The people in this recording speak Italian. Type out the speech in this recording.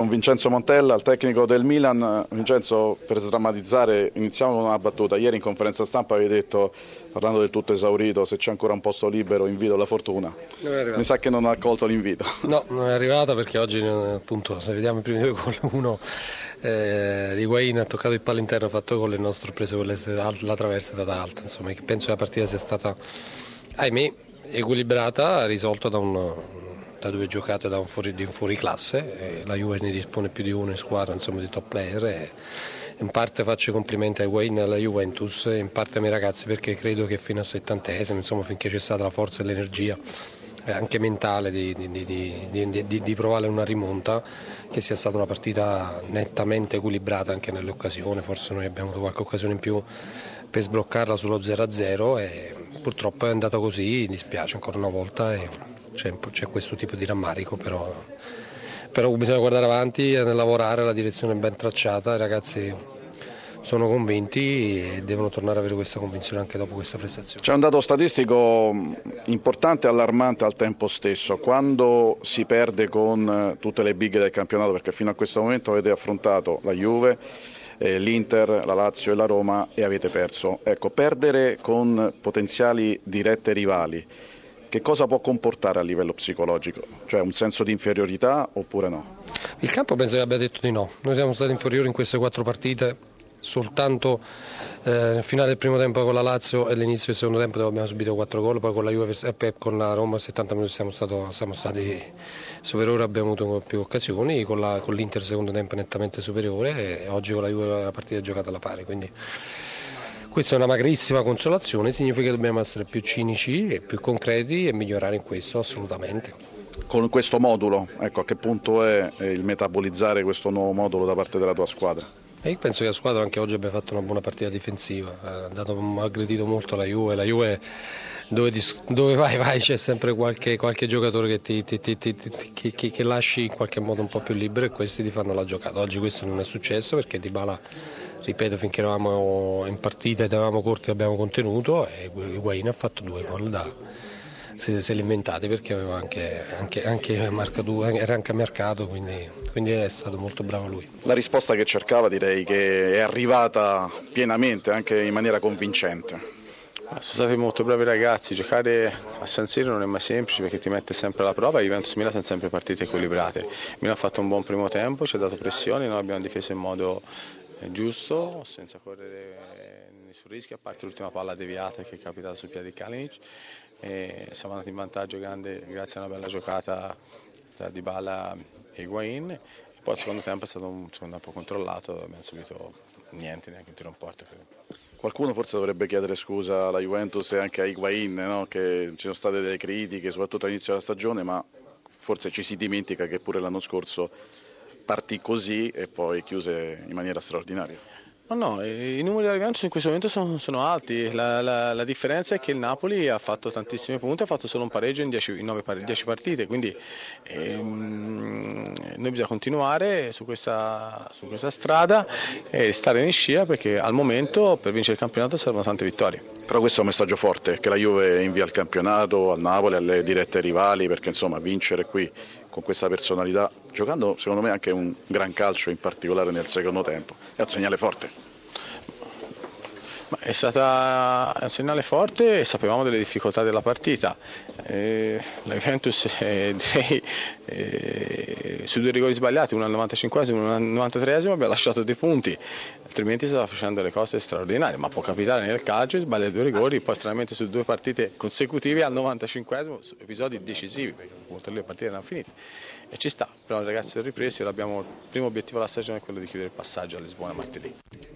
Con Vincenzo Montella, il tecnico del Milan, Vincenzo per sdrammatizzare iniziamo con una battuta, ieri in conferenza stampa avevi detto, parlando del tutto esaurito, se c'è ancora un posto libero invito la fortuna, mi sa che non ha accolto l'invito. No, non è arrivata perché oggi appunto se vediamo i primi due gol, uno eh, di Wayne ha toccato il pallo interno, ha fatto gol e il nostro ha preso la traversa stata alta, insomma penso che la partita sia stata, ahimè, equilibrata, risolta da un da due giocate da un fuori, di un fuoriclasse, la Juve ne dispone più di uno in squadra, insomma di top player. E in parte faccio i complimenti ai Wayne e alla Juventus, in parte ai miei ragazzi perché credo che fino al settantesimo, insomma finché c'è stata la forza e l'energia anche mentale di, di, di, di, provare una rimonta, che sia stata una partita nettamente equilibrata anche nelle occasioni, forse noi abbiamo avuto qualche occasione in più per sbloccarla sullo 0-0 e purtroppo è andata così, dispiace ancora una volta e c'è, c'è questo tipo di rammarico, però, però bisogna guardare avanti e lavorare, la direzione è ben tracciata, i ragazzi sono convinti e devono tornare ad avere questa convinzione anche dopo questa prestazione. C'è un dato statistico importante e allarmante al tempo stesso, quando si perde con tutte le big del campionato, perché fino a questo momento avete affrontato la Juve, eh, l'Inter, la Lazio e la Roma e avete perso. Ecco, perdere con potenziali dirette rivali che cosa può comportare a livello psicologico? Cioè un senso di inferiorità oppure no? Il campo penso che abbia detto di no. Noi siamo stati inferiori in queste quattro partite, soltanto eh, finale del primo tempo con la Lazio e all'inizio del secondo tempo dove abbiamo subito quattro gol, poi con la Juve e eh, con la Roma a 70 minuti siamo, stato, siamo stati superiori, abbiamo avuto più occasioni, con, la, con l'Inter secondo tempo nettamente superiore e oggi con la Juve la partita è giocata alla pari. Quindi questa è una magrissima consolazione, significa che dobbiamo essere più cinici e più concreti e migliorare in questo assolutamente. Con questo modulo, ecco, a che punto è il metabolizzare questo nuovo modulo da parte della tua squadra? E io penso che la squadra anche oggi abbia fatto una buona partita difensiva, ha aggredito molto la Juve, la Juve dove, dove vai vai c'è sempre qualche, qualche giocatore che, ti, ti, ti, che, che, lasci in qualche modo un po' più libero e questi ti fanno la giocata. Oggi questo non è successo perché Di Bala ripeto finché eravamo in partita ed eravamo corti abbiamo contenuto e Higuain ha fatto due gol da se, se li inventati perché aveva anche, anche, anche marcato, era anche mercato quindi, quindi, è stato molto bravo lui. La risposta che cercava direi che è arrivata pienamente anche in maniera convincente. Sono stati molto bravi ragazzi, giocare a San Siro non è mai semplice perché ti mette sempre alla prova, i Juventus Milan sono sempre partite equilibrate. Milan ha fatto un buon primo tempo, ci ha dato pressione, noi abbiamo difeso in modo giusto, senza correre nessun rischio, a parte l'ultima palla deviata che è capitata sul piede di Kalinic. E siamo andati in vantaggio grande grazie a una bella giocata tra Dybala e Higuain. Poi il secondo tempo è stato un secondo tempo controllato, abbiamo subito niente, neanche un tiro in porta. Credo. Qualcuno forse dovrebbe chiedere scusa alla Juventus e anche a Higuain, no? che ci sono state delle critiche, soprattutto all'inizio della stagione, ma forse ci si dimentica che pure l'anno scorso partì così e poi chiuse in maniera straordinaria. No, no, i numeri della Juventus in questo momento sono, sono alti, la, la, la, differenza è che il Napoli ha fatto tantissimi punti, ha fatto solo un pareggio in 10 partite, quindi ehm, noi bisogna continuare su questa, su questa, strada e stare in scia perché al momento per vincere il campionato servono tante vittorie. Però questo è un messaggio forte, che la Juve invia al campionato, al Napoli, alle dirette rivali, perché insomma vincere qui con questa personalità, giocando secondo me anche un gran calcio in particolare nel secondo tempo, è un segnale forte. È stata un segnale forte e sapevamo delle difficoltà della partita. Eh, la Juventus eh, direi, eh, su due rigori sbagliati, uno al 95 e uno al 93 abbiamo lasciato dei punti, altrimenti stava facendo delle cose straordinarie, ma può capitare nel calcio, sbaglia due rigori, poi stranamente su due partite consecutive al 95 episodi decisivi, perché le partite erano finite. E ci sta, però ragazzi sono ripresi, il primo obiettivo della stagione è quello di chiudere il passaggio a Lisbona martedì.